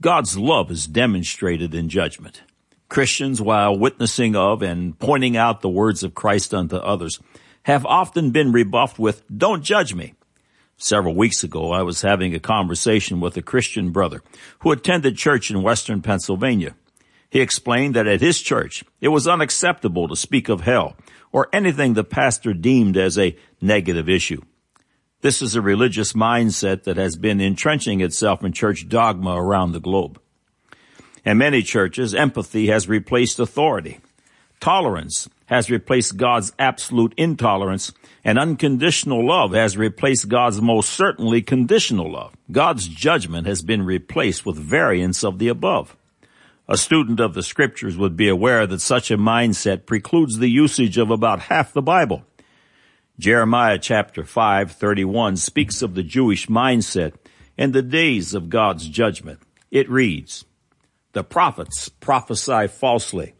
God's love is demonstrated in judgment. Christians, while witnessing of and pointing out the words of Christ unto others, have often been rebuffed with, don't judge me. Several weeks ago, I was having a conversation with a Christian brother who attended church in western Pennsylvania. He explained that at his church, it was unacceptable to speak of hell or anything the pastor deemed as a negative issue. This is a religious mindset that has been entrenching itself in church dogma around the globe. In many churches, empathy has replaced authority. Tolerance has replaced God's absolute intolerance and unconditional love has replaced God's most certainly conditional love. God's judgment has been replaced with variants of the above. A student of the scriptures would be aware that such a mindset precludes the usage of about half the Bible. Jeremiah chapter 5, 31 speaks of the Jewish mindset in the days of God's judgment. It reads, The prophets prophesy falsely,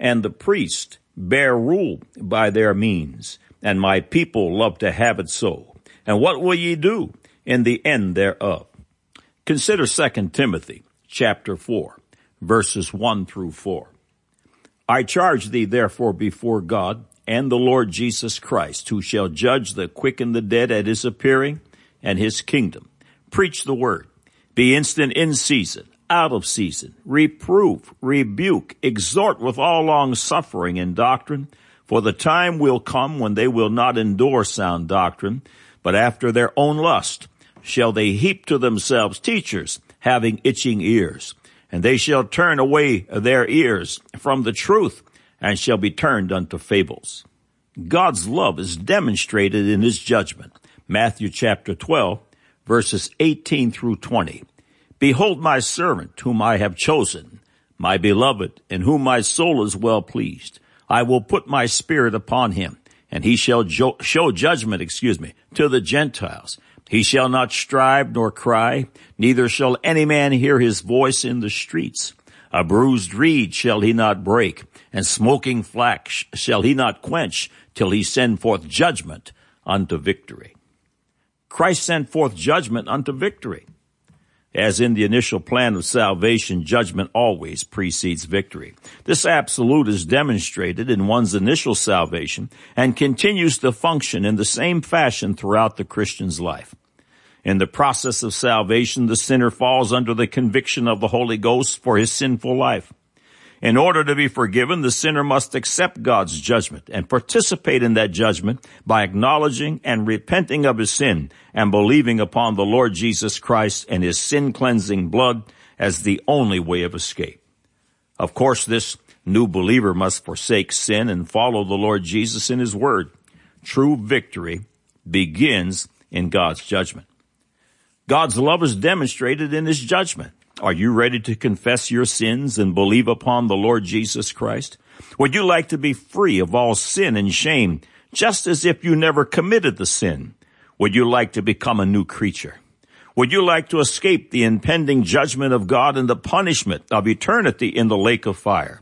and the priests bear rule by their means, and my people love to have it so. And what will ye do in the end thereof? Consider 2 Timothy chapter 4, verses 1 through 4. I charge thee therefore before God and the Lord Jesus Christ, who shall judge the quick and the dead at his appearing and his kingdom. Preach the word. Be instant in season, out of season. Reprove, rebuke, exhort with all long suffering and doctrine. For the time will come when they will not endure sound doctrine, but after their own lust shall they heap to themselves teachers having itching ears. And they shall turn away their ears from the truth and shall be turned unto fables. God's love is demonstrated in his judgment. Matthew chapter 12, verses 18 through 20. Behold my servant whom I have chosen, my beloved, in whom my soul is well pleased. I will put my spirit upon him, and he shall jo- show judgment, excuse me, to the Gentiles. He shall not strive nor cry, neither shall any man hear his voice in the streets. A bruised reed shall he not break, and smoking flax shall he not quench till he send forth judgment unto victory. Christ sent forth judgment unto victory. As in the initial plan of salvation, judgment always precedes victory. This absolute is demonstrated in one's initial salvation and continues to function in the same fashion throughout the Christian's life. In the process of salvation, the sinner falls under the conviction of the Holy Ghost for his sinful life. In order to be forgiven, the sinner must accept God's judgment and participate in that judgment by acknowledging and repenting of his sin and believing upon the Lord Jesus Christ and his sin cleansing blood as the only way of escape. Of course, this new believer must forsake sin and follow the Lord Jesus in his word. True victory begins in God's judgment. God's love is demonstrated in his judgment. Are you ready to confess your sins and believe upon the Lord Jesus Christ? Would you like to be free of all sin and shame, just as if you never committed the sin? Would you like to become a new creature? Would you like to escape the impending judgment of God and the punishment of eternity in the lake of fire?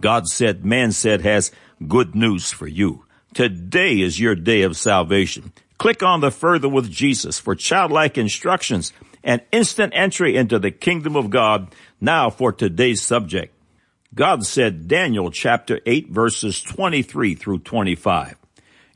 God said, man said, has good news for you. Today is your day of salvation. Click on the Further with Jesus for childlike instructions and instant entry into the kingdom of God. Now for today's subject. God said, Daniel chapter 8 verses 23 through 25.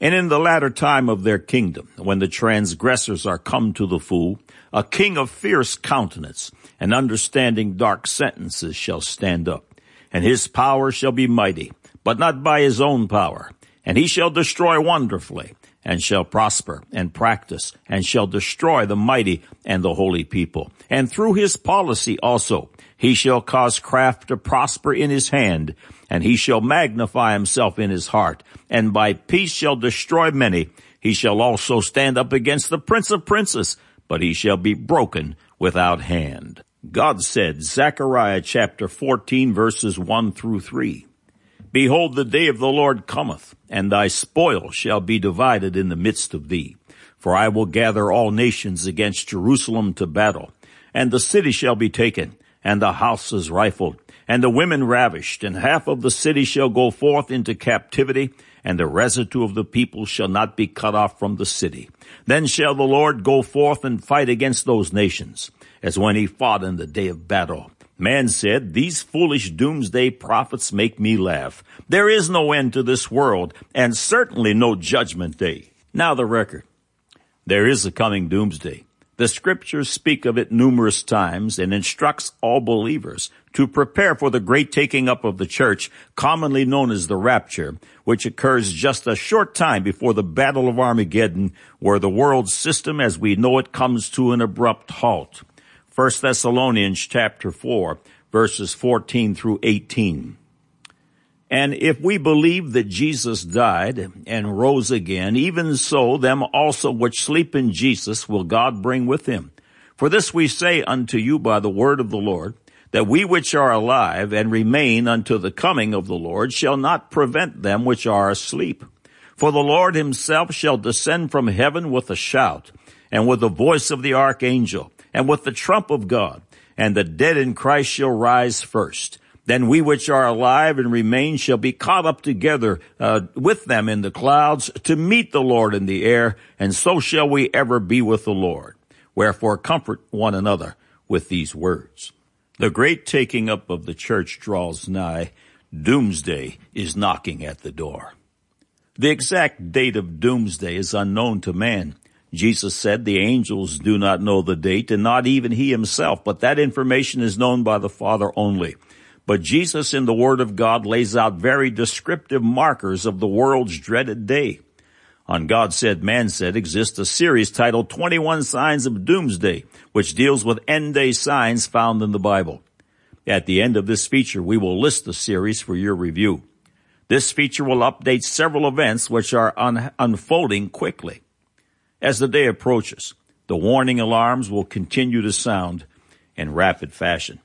And in the latter time of their kingdom, when the transgressors are come to the full, a king of fierce countenance and understanding dark sentences shall stand up, and his power shall be mighty, but not by his own power, and he shall destroy wonderfully, and shall prosper and practice and shall destroy the mighty and the holy people. And through his policy also, he shall cause craft to prosper in his hand and he shall magnify himself in his heart and by peace shall destroy many. He shall also stand up against the prince of princes, but he shall be broken without hand. God said, Zechariah chapter 14 verses 1 through 3. Behold, the day of the Lord cometh, and thy spoil shall be divided in the midst of thee. For I will gather all nations against Jerusalem to battle, and the city shall be taken, and the houses rifled, and the women ravished, and half of the city shall go forth into captivity, and the residue of the people shall not be cut off from the city. Then shall the Lord go forth and fight against those nations, as when he fought in the day of battle. Man said, these foolish doomsday prophets make me laugh. There is no end to this world, and certainly no judgment day. Now the record. There is a coming doomsday. The scriptures speak of it numerous times and instructs all believers to prepare for the great taking up of the church, commonly known as the rapture, which occurs just a short time before the Battle of Armageddon, where the world system as we know it comes to an abrupt halt. 1 Thessalonians chapter 4, verses 14 through 18. And if we believe that Jesus died and rose again, even so them also which sleep in Jesus will God bring with him. For this we say unto you by the word of the Lord, that we which are alive and remain unto the coming of the Lord shall not prevent them which are asleep. For the Lord himself shall descend from heaven with a shout, and with the voice of the archangel, and with the trump of God, and the dead in Christ shall rise first. Then we which are alive and remain shall be caught up together uh, with them in the clouds to meet the Lord in the air, and so shall we ever be with the Lord. Wherefore comfort one another with these words. The great taking up of the church draws nigh. Doomsday is knocking at the door. The exact date of doomsday is unknown to man. Jesus said the angels do not know the date and not even he himself, but that information is known by the Father only. But Jesus in the Word of God lays out very descriptive markers of the world's dreaded day. On God Said, Man Said exists a series titled 21 Signs of Doomsday, which deals with end day signs found in the Bible. At the end of this feature, we will list the series for your review. This feature will update several events which are un- unfolding quickly. As the day approaches, the warning alarms will continue to sound in rapid fashion.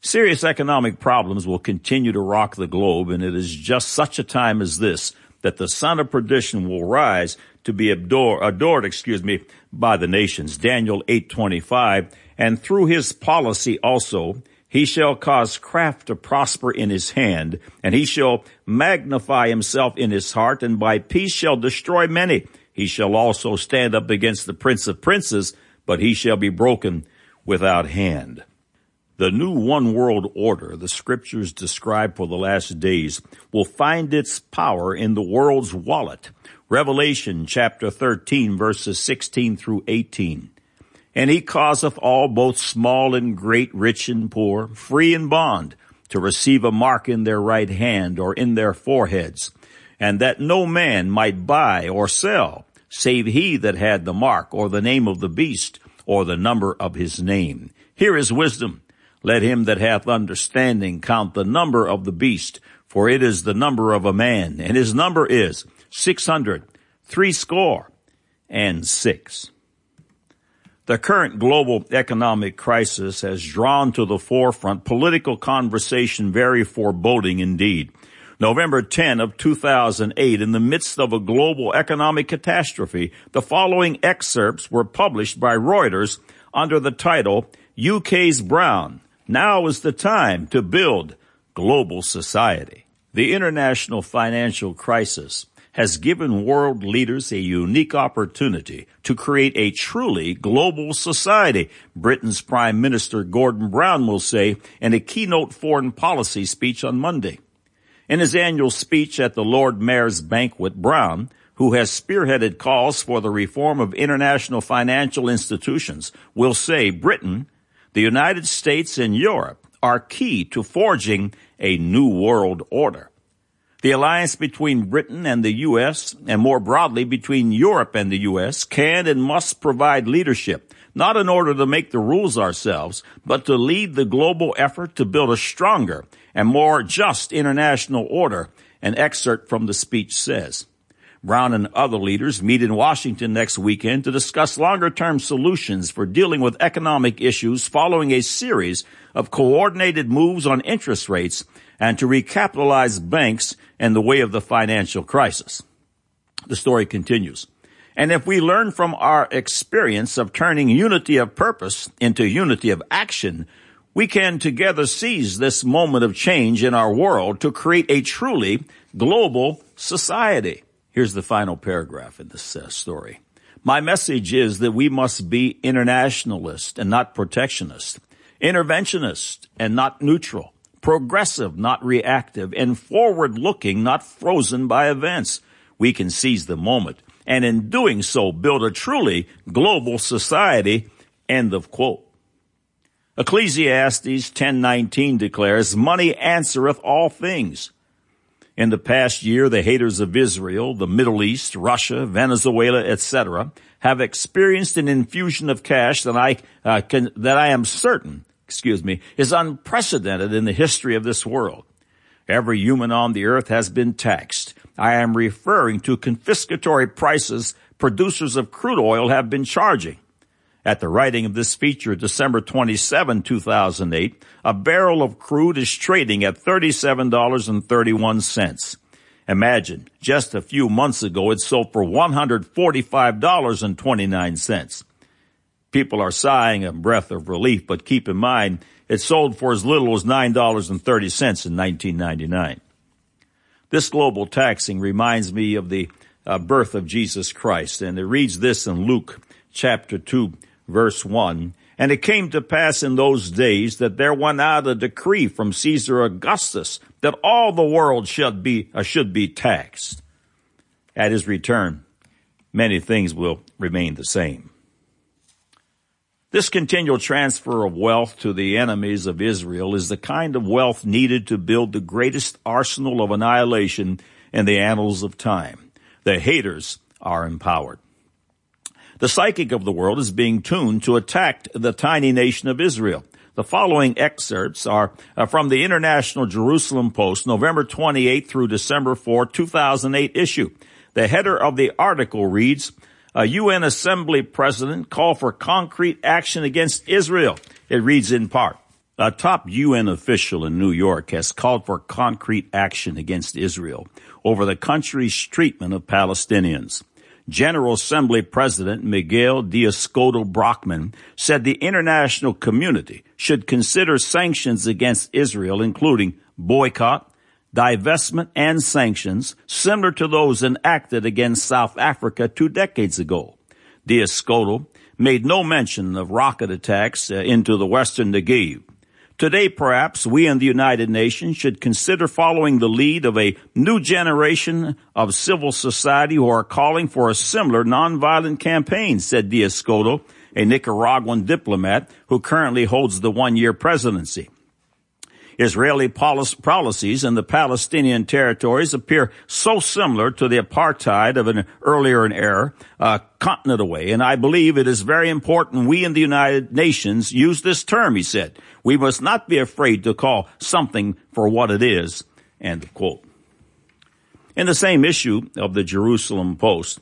Serious economic problems will continue to rock the globe, and it is just such a time as this that the son of perdition will rise to be adored, adored excuse me, by the nations. Daniel 8:25, and through his policy also he shall cause craft to prosper in his hand, and he shall magnify himself in his heart, and by peace shall destroy many. He shall also stand up against the prince of princes, but he shall be broken without hand. The new one world order the scriptures describe for the last days will find its power in the world's wallet. Revelation chapter 13 verses 16 through 18. And he causeth all both small and great, rich and poor, free and bond, to receive a mark in their right hand or in their foreheads, and that no man might buy or sell, save he that had the mark or the name of the beast or the number of his name. Here is wisdom. Let him that hath understanding count the number of the beast, for it is the number of a man, and his number is six hundred, three score, and six. The current global economic crisis has drawn to the forefront political conversation very foreboding indeed. November 10 of 2008, in the midst of a global economic catastrophe, the following excerpts were published by Reuters under the title UK's Brown, now is the time to build global society. The international financial crisis has given world leaders a unique opportunity to create a truly global society, Britain's Prime Minister Gordon Brown will say in a keynote foreign policy speech on Monday. In his annual speech at the Lord Mayor's banquet, Brown, who has spearheaded calls for the reform of international financial institutions, will say Britain the United States and Europe are key to forging a new world order. The alliance between Britain and the U.S., and more broadly between Europe and the U.S., can and must provide leadership, not in order to make the rules ourselves, but to lead the global effort to build a stronger and more just international order, an excerpt from the speech says. Brown and other leaders meet in Washington next weekend to discuss longer term solutions for dealing with economic issues following a series of coordinated moves on interest rates and to recapitalize banks in the way of the financial crisis. The story continues. And if we learn from our experience of turning unity of purpose into unity of action, we can together seize this moment of change in our world to create a truly global society. Here's the final paragraph in this uh, story. My message is that we must be internationalist and not protectionist, interventionist and not neutral, progressive, not reactive, and forward looking, not frozen by events. We can seize the moment and in doing so build a truly global society. End of quote. Ecclesiastes 10:19 declares, "Money answereth all things." In the past year, the haters of Israel, the Middle East, Russia, Venezuela, etc., have experienced an infusion of cash that I uh, can, that I am certain, excuse me, is unprecedented in the history of this world. Every human on the earth has been taxed. I am referring to confiscatory prices producers of crude oil have been charging. At the writing of this feature, December 27, 2008, a barrel of crude is trading at $37.31. Imagine, just a few months ago it sold for $145.29. People are sighing a breath of relief, but keep in mind, it sold for as little as $9.30 in 1999. This global taxing reminds me of the uh, birth of Jesus Christ, and it reads this in Luke chapter 2, verse 1. And it came to pass in those days that there went out a decree from Caesar Augustus that all the world should be, uh, should be taxed. At his return, many things will remain the same. This continual transfer of wealth to the enemies of Israel is the kind of wealth needed to build the greatest arsenal of annihilation in the annals of time. The haters are empowered. The psychic of the world is being tuned to attack the tiny nation of Israel. The following excerpts are uh, from the International Jerusalem Post, November 28 through December 4, 2008 issue. The header of the article reads, a UN Assembly President call for concrete action against Israel. It reads in part, a top UN official in New York has called for concrete action against Israel over the country's treatment of Palestinians. General Assembly President Miguel d'Escoto Brockmann said the international community should consider sanctions against Israel, including boycott, divestment, and sanctions similar to those enacted against South Africa two decades ago. d'Escoto made no mention of rocket attacks uh, into the western Negev. Today, perhaps, we in the United Nations should consider following the lead of a new generation of civil society who are calling for a similar nonviolent campaign, said d'Escoto, a Nicaraguan diplomat who currently holds the one-year presidency. Israeli policies in the Palestinian territories appear so similar to the apartheid of an earlier era, uh, continent away, and I believe it is very important we in the United Nations use this term, he said. We must not be afraid to call something for what it is. End quote. In the same issue of the Jerusalem Post,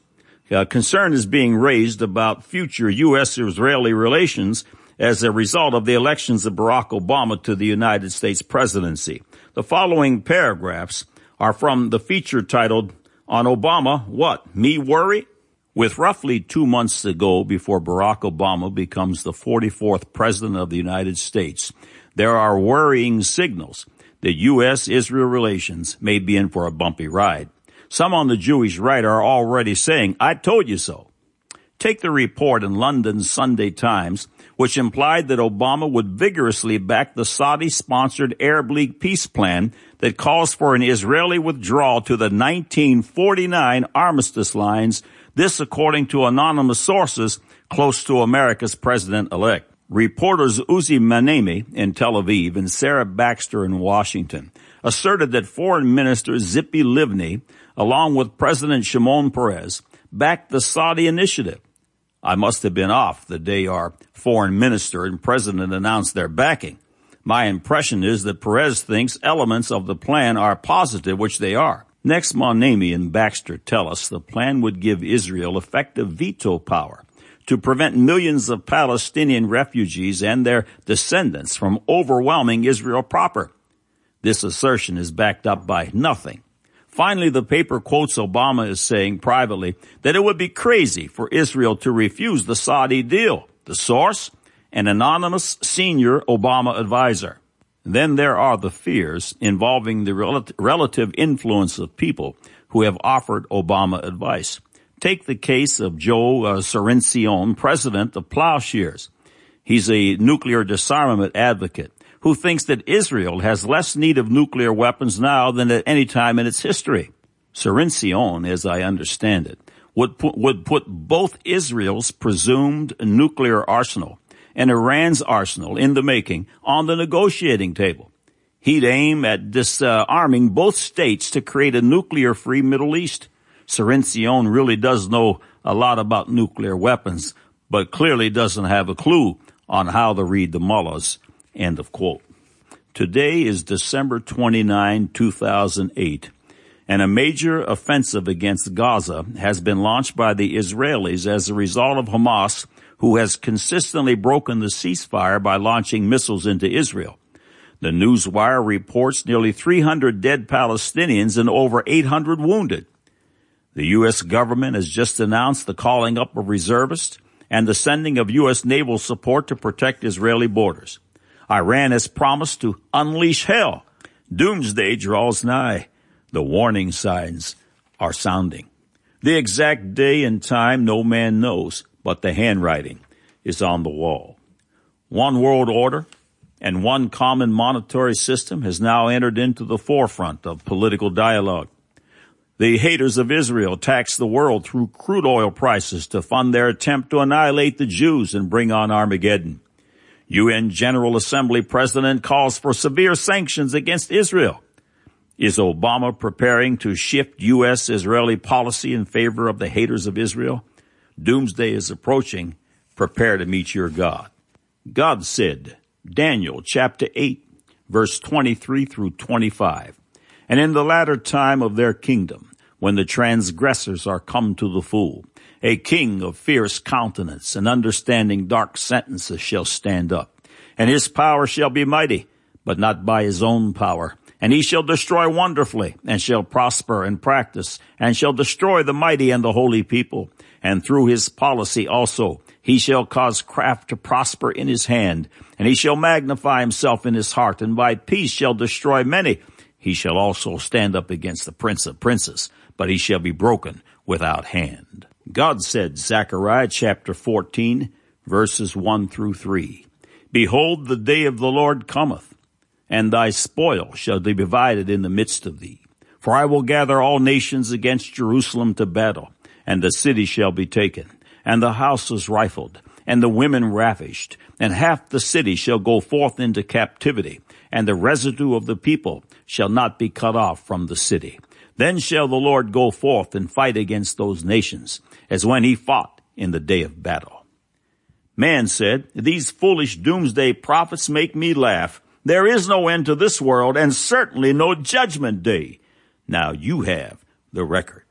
uh, concern is being raised about future U.S.-Israeli relations as a result of the elections of Barack Obama to the United States presidency. The following paragraphs are from the feature titled On Obama, What? Me Worry? With roughly two months to go before Barack Obama becomes the 44th president of the United States, there are worrying signals that U.S.-Israel relations may be in for a bumpy ride. Some on the Jewish right are already saying, I told you so. Take the report in London's Sunday Times which implied that Obama would vigorously back the Saudi-sponsored Arab League peace plan that calls for an Israeli withdrawal to the 1949 armistice lines, this according to anonymous sources close to America's president-elect. Reporters Uzi Mahnaimi in Tel Aviv and Sarah Baxter in Washington asserted that Foreign Minister Tzipi Livni, along with President Shimon Peres, backed the Saudi initiative. I must have been off the day our foreign minister and president announced their backing. My impression is that Peres thinks elements of the plan are positive, which they are. Next, Mahnaimi and Baxter tell us the plan would give Israel effective veto power to prevent millions of Palestinian refugees and their descendants from overwhelming Israel proper. This assertion is backed up by nothing Finally, the paper quotes Obama as saying privately that it would be crazy for Israel to refuse the Saudi deal. The source? An anonymous senior Obama advisor. Then there are the fears involving the relative influence of people who have offered Obama advice. Take the case of Joe uh, president of Plowshares. He's a nuclear disarmament advocate who thinks that Israel has less need of nuclear weapons now than at any time in its history. Cirincione, as I understand it, would put, would put both Israel's presumed nuclear arsenal and Iran's arsenal in the making on the negotiating table. He'd aim at disarming both states to create a nuclear-free Middle East. Cirincione really does know a lot about nuclear weapons, but clearly doesn't have a clue on how to read the mullahs. End of quote. Today is December 29, 2008, and a major offensive against Gaza has been launched by the Israelis as a result of Hamas, who has consistently broken the ceasefire by launching missiles into Israel. The Newswire reports nearly 300 dead Palestinians and over 800 wounded. The U.S. government has just announced the calling up of reservists and the sending of U.S. naval support to protect Israeli borders. Iran has promised to unleash hell. Doomsday draws nigh. The warning signs are sounding. The exact day and time no man knows, but the handwriting is on the wall. One world order and one common monetary system has now entered into the forefront of political dialogue. The haters of Israel tax the world through crude oil prices to fund their attempt to annihilate the Jews and bring on Armageddon. UN General Assembly President calls for severe sanctions against Israel. Is Obama preparing to shift U.S. Israeli policy in favor of the haters of Israel? Doomsday is approaching. Prepare to meet your God. God said, Daniel chapter 8, verse 23 through 25. And in the latter time of their kingdom, when the transgressors are come to the full, a king of fierce countenance and understanding dark sentences shall stand up, and his power shall be mighty, but not by his own power. And he shall destroy wonderfully, and shall prosper and practice, and shall destroy the mighty and the holy people. And through his policy also, he shall cause craft to prosper in his hand, and he shall magnify himself in his heart, and by peace shall destroy many. He shall also stand up against the prince of princes, but he shall be broken without hand. God said, Zechariah chapter 14, verses 1 through 3, Behold, the day of the Lord cometh, and thy spoil shall be divided in the midst of thee. For I will gather all nations against Jerusalem to battle, and the city shall be taken, and the houses rifled, and the women ravished, and half the city shall go forth into captivity, and the residue of the people shall not be cut off from the city. Then shall the Lord go forth and fight against those nations, as when he fought in the day of battle. Man said, these foolish doomsday prophets make me laugh. There is no end to this world and certainly no judgment day. Now you have the record.